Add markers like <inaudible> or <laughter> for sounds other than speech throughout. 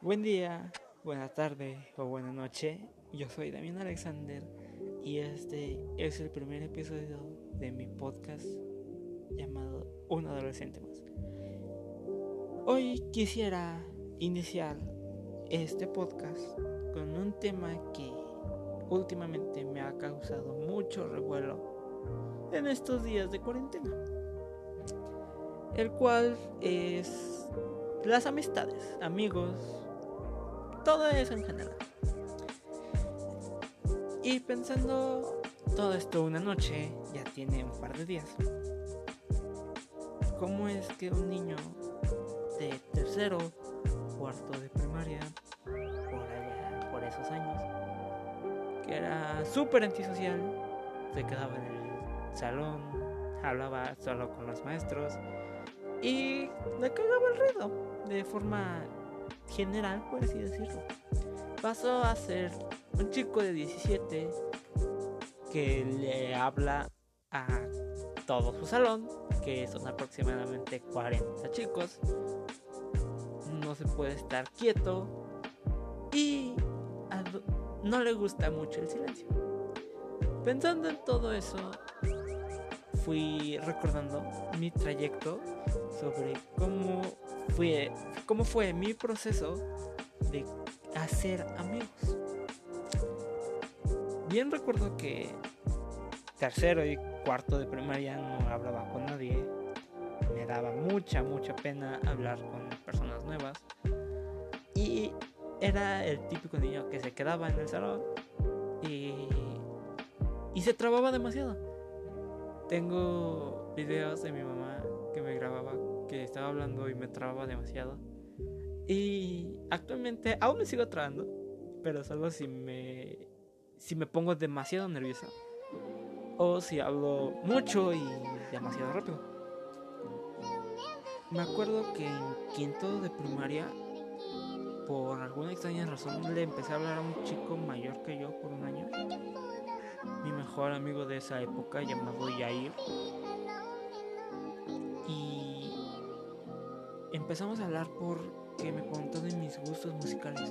Buen día, buena tarde o buena noche. Yo soy Damián Alexander y este es el primer episodio de mi podcast llamado Un adolescente más. Hoy quisiera iniciar este podcast con un tema que últimamente me ha causado mucho revuelo en estos días de cuarentena. El cual es las amistades, amigos, todo eso en general. Y pensando todo esto una noche, ya tiene un par de días. ¿Cómo es que un niño de tercero, cuarto de primaria, por allá, por esos años, que era súper antisocial, se quedaba en el salón, hablaba solo con los maestros y le cagaba el ruido de forma general, por así decirlo. Pasó a ser un chico de 17 que le habla a todo su salón, que son aproximadamente 40 chicos. No se puede estar quieto y no le gusta mucho el silencio. Pensando en todo eso, fui recordando mi trayecto sobre cómo fue, cómo fue mi proceso de hacer amigos. Bien recuerdo que tercero y cuarto de primaria no hablaba con nadie. Me daba mucha, mucha pena hablar con personas nuevas. Y era el típico niño que se quedaba en el salón y, y se trababa demasiado. Tengo videos de mi mamá que me grababa que estaba hablando y me trababa demasiado. Y actualmente aún me sigo trabando, pero solo si me si me pongo demasiado nerviosa o si hablo mucho y demasiado rápido. Me acuerdo que en quinto de primaria, por alguna extraña razón, le empecé a hablar a un chico mayor que yo por un año. Mi mejor amigo de esa época llamado Yair. Empezamos a hablar porque me preguntó de mis gustos musicales.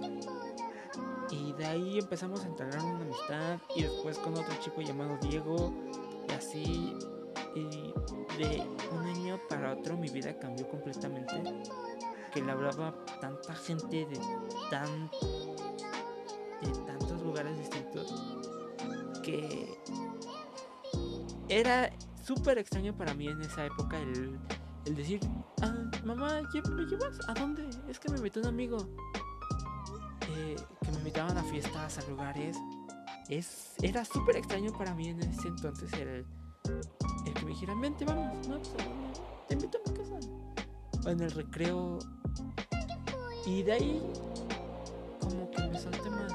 Y de ahí empezamos a entablar una amistad y después con otro chico llamado Diego y así y de un año para otro mi vida cambió completamente que le hablaba tanta gente de tan de tantos lugares distintos que era súper extraño para mí en esa época el, el decir ah, mamá ¿me llevas? ¿a dónde? es que me invitó un amigo eh, que me invitaban a fiestas, a lugares. Es, era súper extraño para mí en ese entonces el, el que me dijeran, vente, vamos, no, pues, te invito a mi casa. O en el recreo. Y de ahí, como que me solté más.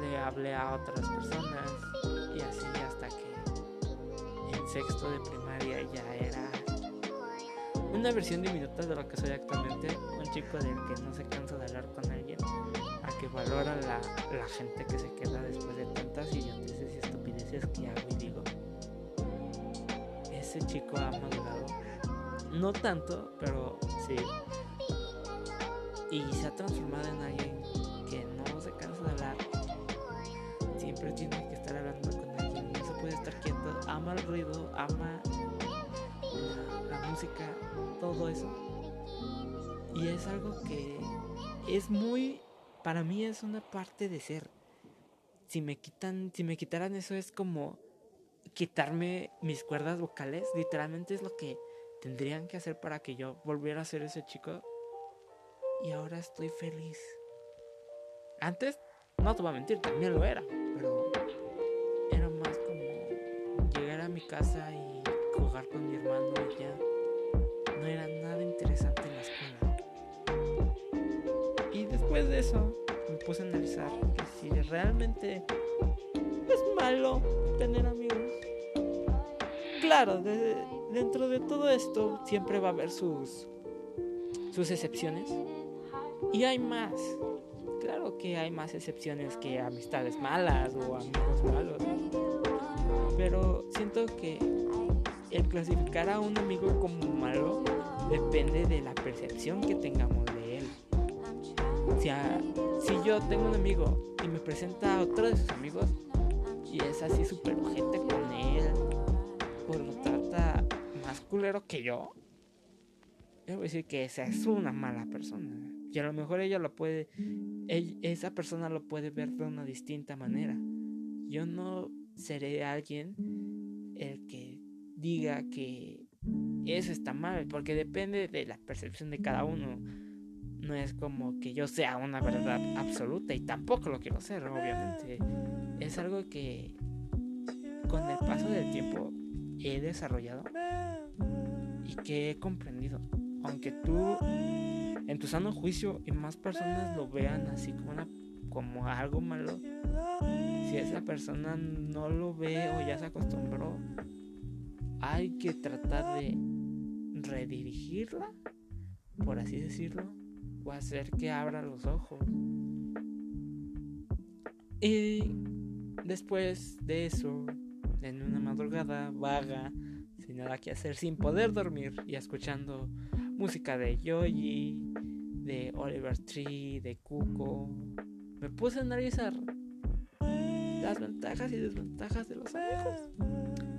Le hablé a otras personas y así hasta que en sexto de primaria ya era una versión diminuta de lo que soy actualmente. Un chico del que no se cansa de hablar con alguien que valora la, la gente que se queda después de tantas idioteces y estupideces que hago y digo. Ese chico ha madurado. No tanto, pero sí. Y se ha transformado en alguien que no se cansa de hablar. Siempre tiene que estar hablando con alguien. No se puede estar quieto. Ama el ruido, ama la, música, todo eso. Y es algo que es muy para mí es una parte de ser. Si me quitan, si me quitaran eso es como quitarme mis cuerdas vocales, literalmente es lo que tendrían que hacer para que yo volviera a ser ese chico. Y ahora estoy feliz. Antes, no te voy a mentir, también lo era, pero era más como llegar a mi casa y jugar con mi hermano y ya. No era nada interesante en la escuela después de eso me puse a analizar que si realmente es malo tener amigos. Claro, dentro de todo esto siempre va a haber sus, sus excepciones. Y hay más. Claro que hay más excepciones que amistades malas o amigos malos. Pero siento que el clasificar a un amigo como malo depende de la percepción que tengamos de él. Si, yo tengo un amigo y me presenta a otro de sus amigos y es así súper ojete con él, o lo trata más culero que yo, yo voy a decir que esa es una mala persona. Y a lo mejor ella lo puede, esa persona lo puede ver de una distinta manera. Yo no seré alguien el que diga que eso está mal, porque depende de la percepción de cada uno. No es como que yo sea una verdad absoluta y tampoco lo quiero ser, obviamente. Es algo que con el paso del tiempo he desarrollado y que he comprendido. Aunque tú en tu sano juicio y más personas lo vean así como, como algo malo, si esa persona no lo ve o ya se acostumbró, hay que tratar de redirigirla, por así decirlo, o hacer que abra los ojos. Y después de eso, en una madrugada vaga, sin nada que hacer, sin poder dormir y escuchando música de Yoyi, de Oliver Tree, de Cuco, me puse a analizar las ventajas y desventajas de los amigos.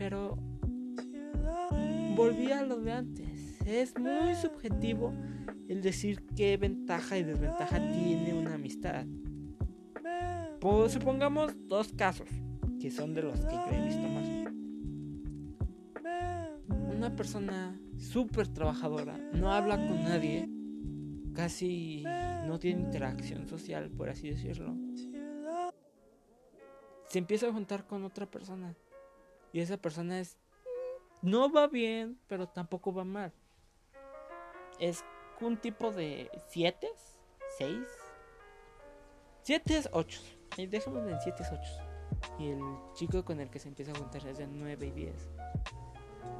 Pero volví a lo de antes. Es muy subjetivo el decir qué ventaja y desventaja tiene una amistad. Pues supongamos dos casos, que son de los que yo he visto más. Una persona súper trabajadora, no habla con nadie, casi no tiene interacción social, por así decirlo. Se empieza a juntar con otra persona. Y esa persona es... No va bien, pero tampoco va mal. Es un tipo de 7, 6, 7, 8. Dejemos en 7, 8. Y el chico con el que se empieza a juntar es de 9 y 10.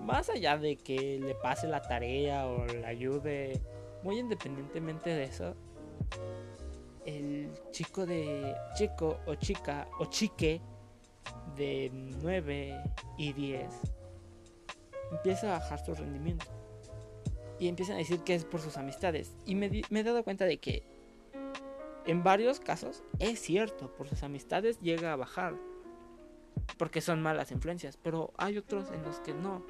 Más allá de que le pase la tarea o le ayude, muy independientemente de eso, el chico de chico o chica o chique de 9 y 10 empieza a bajar su rendimiento. Y empiezan a decir que es por sus amistades. Y me, me he dado cuenta de que en varios casos es cierto, por sus amistades llega a bajar. Porque son malas influencias. Pero hay otros en los que no.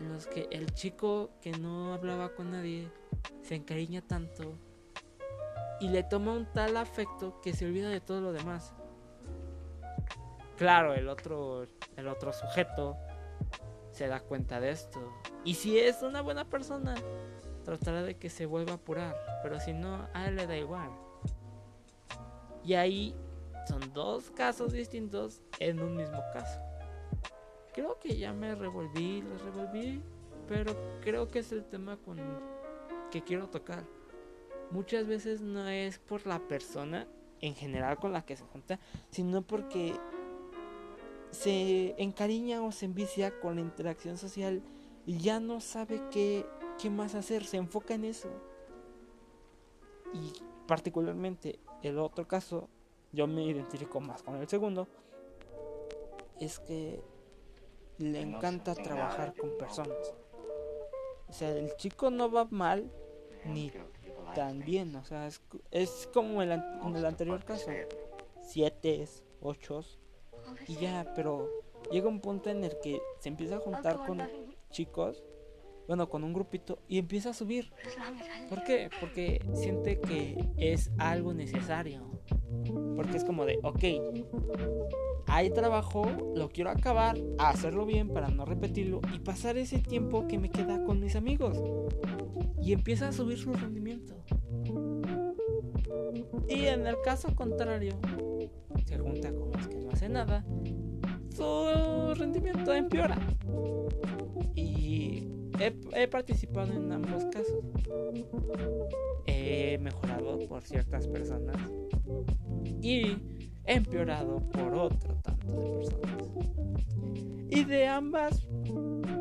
En los que el chico que no hablaba con nadie se encariña tanto y le toma un tal afecto que se olvida de todo lo demás. Claro, el otro, el otro sujeto se da cuenta de esto. Y si es una buena persona, tratará de que se vuelva a apurar. Pero si no, a él le da igual. Y ahí son dos casos distintos en un mismo caso. Creo que ya me revolví, lo revolví, pero creo que es el tema con que quiero tocar muchas veces no es por la persona en general con la que se junta, sino porque se encariña o se envicia con la interacción social y ya no sabe qué, qué más hacer, se enfoca en eso. Y particularmente el otro caso, yo me identifico más con el segundo, es que le encanta trabajar con personas. O sea, el chico no va mal ni también, o sea, es, es como en el anterior caso, siete, ocho y ya, pero llega un punto en el que se empieza a juntar con chicos, bueno, con un grupito y empieza a subir. ¿Por qué? Porque siente que es algo necesario. Porque es como de, ok, hay trabajo, lo quiero acabar, hacerlo bien para no repetirlo y pasar ese tiempo que me queda con mis amigos y empieza a subir su rendimiento. Y en el caso contrario, se junta con los que no hacen nada, su rendimiento empeora. Y he, he participado en ambos casos. He mejorado por ciertas personas y he empeorado por otro tanto de personas. Y de ambas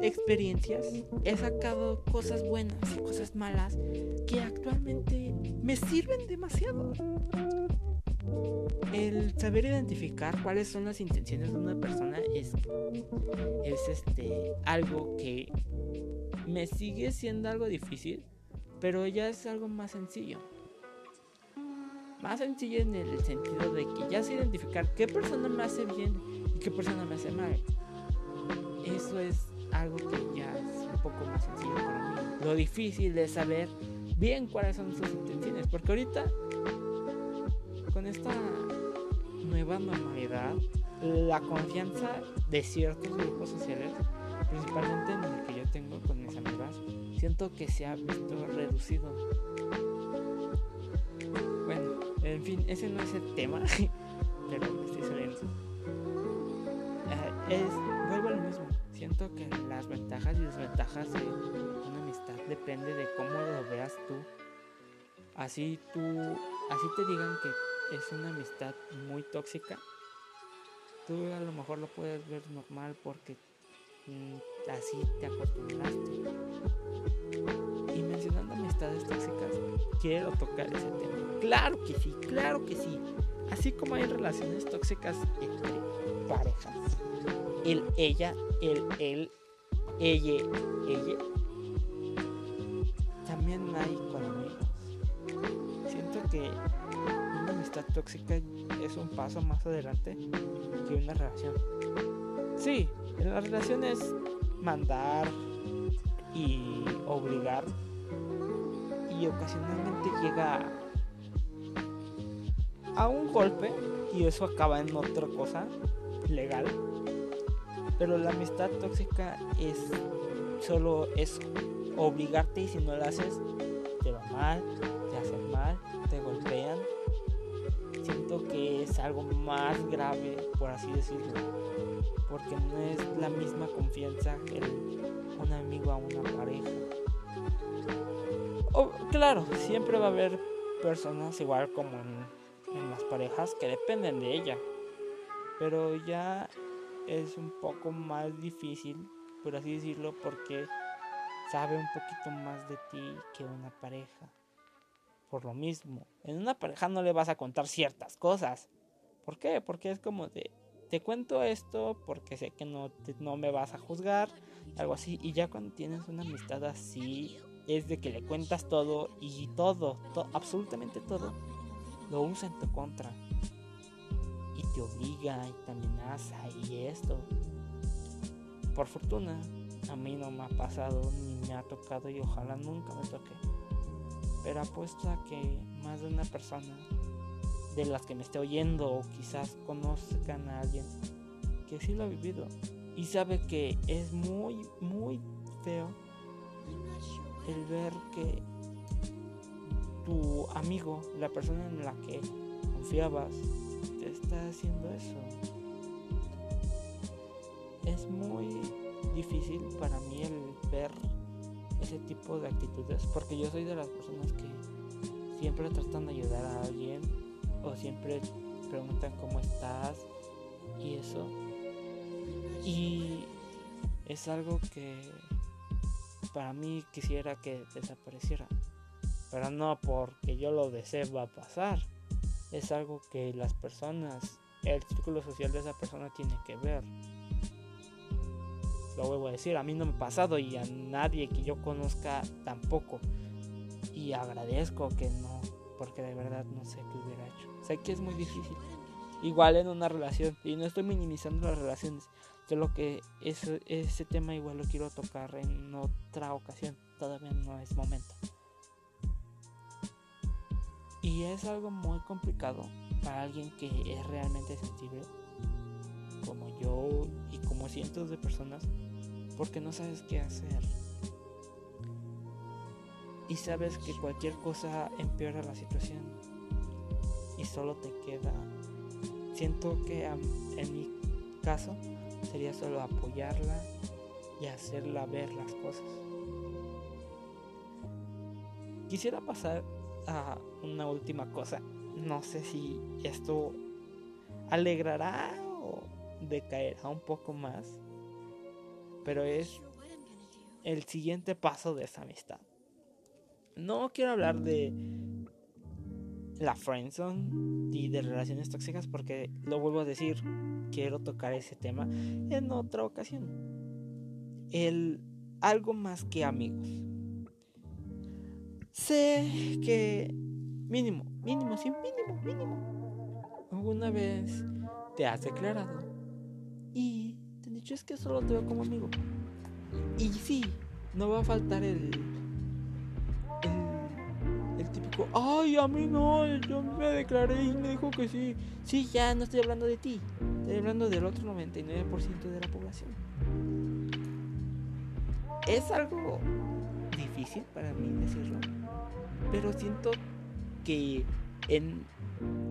experiencias he sacado cosas buenas y cosas malas que actualmente me sirven demasiado. El saber identificar cuáles son las intenciones de una persona es, es este algo que me sigue siendo algo difícil, pero ya es algo más sencillo. más sencilla en el sentido de que ya sé identificar qué persona me hace bien y qué persona me hace mal. Eso es algo que ya es un poco más sencillo para mí. Lo difícil es saber bien cuáles son sus intenciones, porque ahorita con esta nueva normalidad, la confianza de ciertos grupos sociales, principalmente en el que yo tengo con mis amigas, siento que se ha visto reducido. Bueno, en fin, ese no es el tema, <laughs> pero me estoy. Uh, es, vuelvo a lo mismo. Siento que las ventajas y desventajas de una amistad depende de cómo lo veas tú. Así tú, así te digan que es una amistad muy tóxica. Tú a lo mejor lo puedes ver normal porque mm, así te acostumbraste. Y mencionando amistades tóxicas, quiero tocar ese tema. Claro que sí, claro que sí. Así como hay relaciones tóxicas entre parejas. El, ella, el, él, ella, ella. También hay tóxica es un paso más adelante que una relación. Sí, en la relación es mandar y obligar y ocasionalmente llega a un golpe y eso acaba en otra cosa legal. Pero la amistad tóxica es solo es obligarte y si no lo haces te va mal, te hacen mal, te golpean. Que es algo más grave, por así decirlo, porque no es la misma confianza que un amigo a una pareja. O, claro, siempre va a haber personas igual como en las parejas que dependen de ella, pero ya es un poco más difícil, por así decirlo, porque sabe un poquito más de ti que una pareja. Por lo mismo, en una pareja no le vas a contar ciertas cosas. ¿Por qué? Porque es como de, te cuento esto porque sé que no, te, no me vas a juzgar, algo así. Y ya cuando tienes una amistad así, es de que le cuentas todo y todo, absolutamente todo, lo usa en tu contra. Y te obliga y te amenaza y esto. Por fortuna, a mí no me ha pasado ni me ha tocado y ojalá nunca me toque. Pero apuesto a que más de una persona de las que me esté oyendo o quizás conozcan a alguien que sí lo ha vivido y sabe que es muy, muy feo el ver que tu amigo, la persona en la que confiabas, te está haciendo eso. Es muy difícil para mí el ver ese tipo de actitudes porque yo soy de las personas que siempre tratan de ayudar a alguien o siempre preguntan cómo estás y eso. Y es algo que para mí quisiera que desapareciera pero no porque yo lo desee va a pasar. Es algo que las personas el círculo social de esa persona tiene que ver lo vuelvo a decir, a mí no me ha pasado y a nadie que yo conozca tampoco. Y agradezco que no, porque de verdad no sé qué hubiera hecho. Sé que es muy difícil. Igual en una relación, y no estoy minimizando las relaciones, solo que ese, ese tema igual lo quiero tocar en otra ocasión, todavía no es momento. Y es algo muy complicado para alguien que es realmente sensible, como yo y como cientos de personas, porque no sabes qué hacer. Y sabes que cualquier cosa empeora la situación. Y solo te queda... Siento que en mi caso sería solo apoyarla y hacerla ver las cosas. Quisiera pasar a una última cosa. No sé si esto alegrará o decaerá un poco más pero es el siguiente paso de esa amistad. No quiero hablar de la friendzone y de relaciones tóxicas porque lo vuelvo a decir, quiero tocar ese tema en otra ocasión. El algo más que amigos. Sé que Mínimo, mínimo, sí, mínimo, mínimo. ¿Alguna vez te has declarado? Y dicho es que solo te veo como amigo. Y sí, no va a faltar el, el típico, ay, a mí no, yo me declaré y me dijo que sí. Sí, ya no estoy hablando de ti, estoy hablando del otro 99% de la población. Es algo difícil para mí decirlo, pero siento que en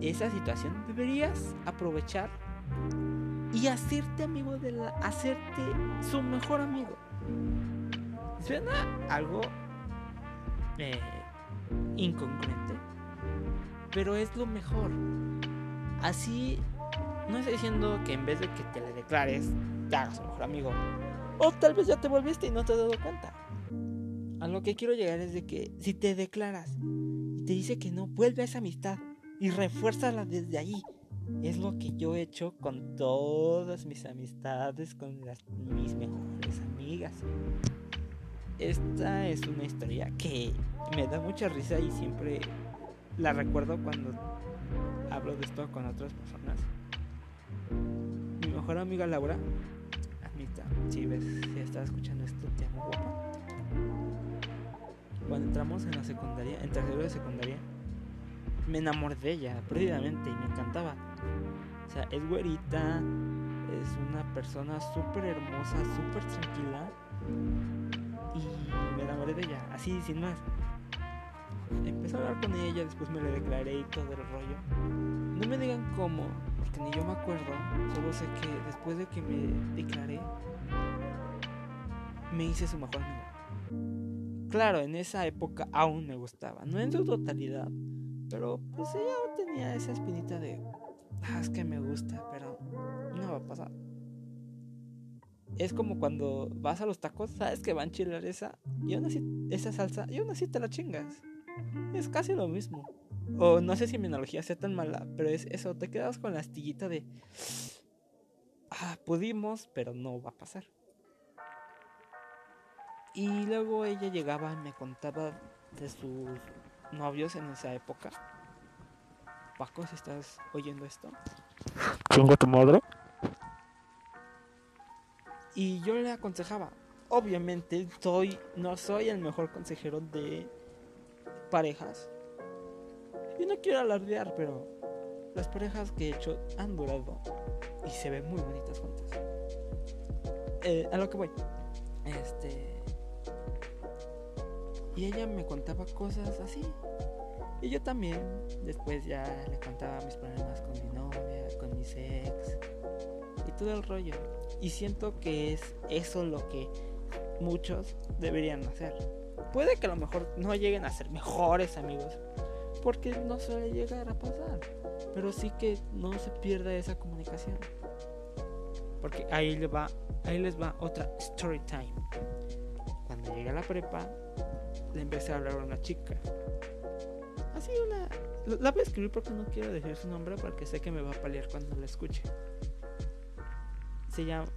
esa situación deberías aprovechar y hacerte amigo de la, hacerte su mejor amigo. Suena algo eh, incongruente, pero es lo mejor. Así, no estoy diciendo que en vez de que te le declares, te hagas su mejor amigo. O tal vez ya te volviste y no te has dado cuenta. A lo que quiero llegar es de que si te declaras y te dice que no, vuelve a esa amistad y refuérzala desde ahí. Es lo que yo he hecho con todas mis amistades, con mis mejores amigas. Esta es una historia que me da mucha risa y siempre la recuerdo cuando hablo de esto con otras personas. Mi mejor amiga Laura, admita, si ves, si estás escuchando esto, te amo guapa. Cuando entramos en la secundaria, en tercero de secundaria, me enamoré de ella perdidamente y me encantaba. O sea, es güerita, es una persona súper hermosa, súper tranquila. Y me enamoré de ella, así sin más. Empecé a hablar con ella, después me le declaré y todo el rollo. No me digan cómo, porque ni yo me acuerdo. Solo sé que después de que me declaré, me hice su mejor amigo. Claro, en esa época aún me gustaba, no en su totalidad, pero pues ella tenía esa espinita de, ah, es que me gusta, pero no va a pasar. Es como cuando vas a los tacos, sabes que van a chilar esa, y aún así, esa salsa, y aún así te la chingas. Es casi lo mismo. O no sé si mi analogía sea tan mala, pero es eso, te quedas con la astillita de, ah, pudimos, pero no va a pasar. Y luego ella llegaba y me contaba de sus novios en esa época. Paco, si estás oyendo esto. ¿Chingo tu madre? Y yo le aconsejaba. Obviamente soy, no soy el mejor consejero de parejas. Y no quiero alardear, pero las parejas que he hecho han durado y se ven muy bonitas juntas. Eh, a lo que voy. Este. Y ella me contaba cosas así. Y yo también, después ya le contaba mis problemas con mi novia, con mis ex y todo el rollo. Y siento que es eso lo que muchos deberían hacer. Puede que a lo mejor no lleguen a ser mejores amigos, porque no suele llegar a pasar. Pero sí que no se pierda esa comunicación. Porque ahí les va, ahí les va otra story time. Cuando llegué a la prepa, le empecé a hablar a una chica. Así una. La voy a escribir porque no quiero decir su nombre porque sé que me va a paliar cuando la escuche. Se llama.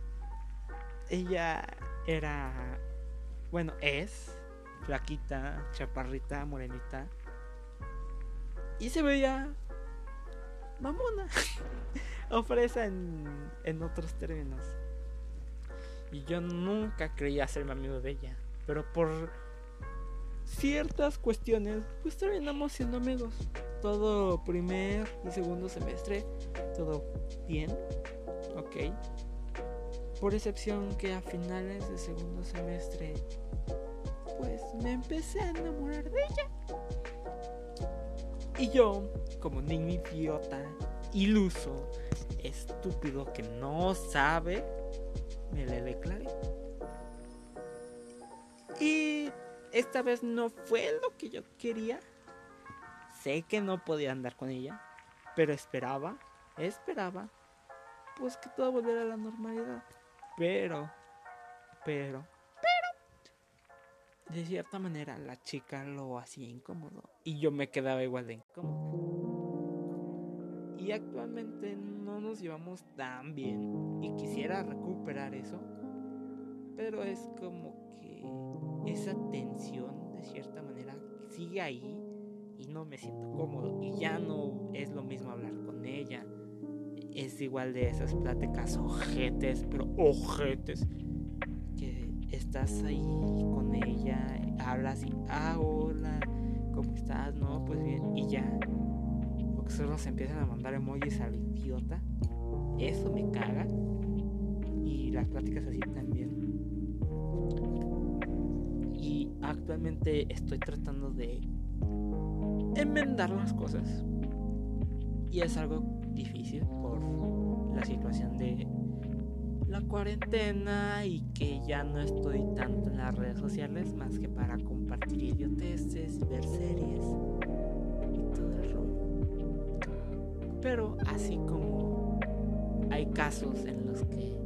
Ella era. Bueno, es. Flaquita, chaparrita, morenita. Y se veía. Mamona. <laughs> Ofrece en, en otros términos. Y yo nunca creía serme amigo de ella. Pero por ciertas cuestiones, pues terminamos siendo amigos. Todo primer y segundo semestre, todo bien, ok. Por excepción que a finales de segundo semestre, pues me empecé a enamorar de ella. Y yo, como niño idiota, iluso, estúpido que no sabe, me le declaré. Y esta vez no fue lo que yo quería. Sé que no podía andar con ella, pero esperaba, esperaba, pues que todo volviera a la normalidad. Pero, pero, pero, de cierta manera la chica lo hacía incómodo y yo me quedaba igual de incómodo. Y actualmente no nos llevamos tan bien y quisiera recuperar eso, pero es como que esa tensión de cierta manera sigue ahí y no me siento cómodo y ya no es lo mismo hablar con ella. Es igual de esas pláticas ojetes, pero ojetes, que estás ahí con ella, hablas y, ah, hola, ¿cómo estás? No, pues bien, y ya. Porque solo se empiezan a mandar emojis al idiota. Eso me caga. Y las pláticas así también. Actualmente estoy tratando de enmendar las cosas. Y es algo difícil por la situación de la cuarentena y que ya no estoy tanto en las redes sociales más que para compartir idioteces, ver series y todo el rollo. Pero así como hay casos en los que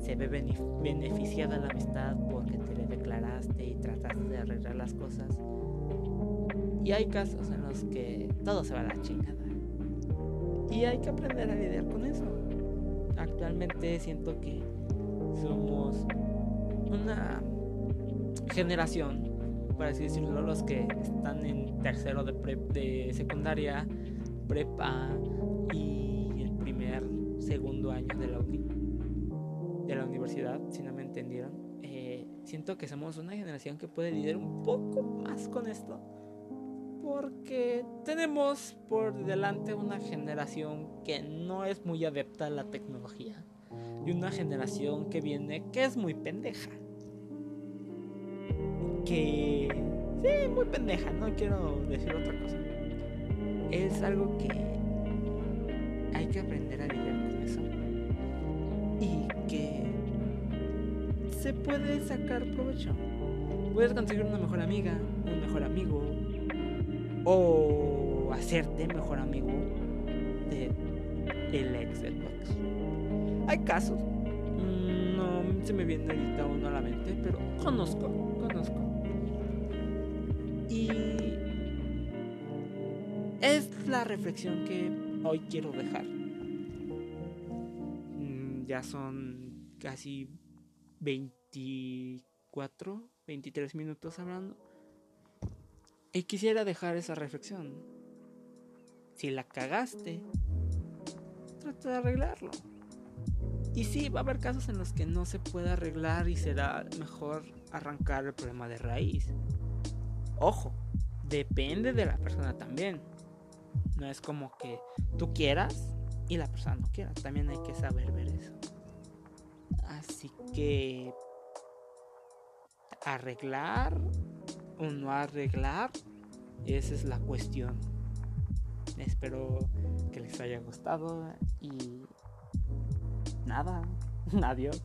se ve beneficiada la amistad porque te le declaraste y trataste de arreglar las cosas. Y hay casos en los que todo se va a la chingada. Y hay que aprender a lidiar con eso. Actualmente siento que somos una generación, por así decirlo, los que están en tercero de, de secundaria, prepa y el primer, segundo año de la, de la universidad, si no me entendieron. Eh, siento que somos una generación que puede lidiar un poco más con esto porque tenemos por delante una generación que no es muy adepta a la tecnología y una generación que viene que es muy pendeja. Que... Sí, muy pendeja, no quiero decir otra cosa. Es algo que se puede sacar provecho. Puedes conseguir una mejor amiga, un mejor amigo, o hacerte mejor amigo de el ex Xbox. Hay casos, mm, no se me viene ahorita uno a la mente, pero conozco, conozco. Y es la reflexión que hoy quiero dejar. Mm, ya son casi 24, 23 minutos hablando. Y quisiera dejar esa reflexión. Si la cagaste, trata de arreglarlo. Y sí, va a haber casos en los que no se puede arreglar y será mejor arrancar el problema de raíz. Ojo, depende de la persona también. No es como que tú quieras y la persona no quiera. También hay que saber ver eso. Así que arreglar o no arreglar, esa es la cuestión. Espero que les haya gustado y nada, <laughs> adiós.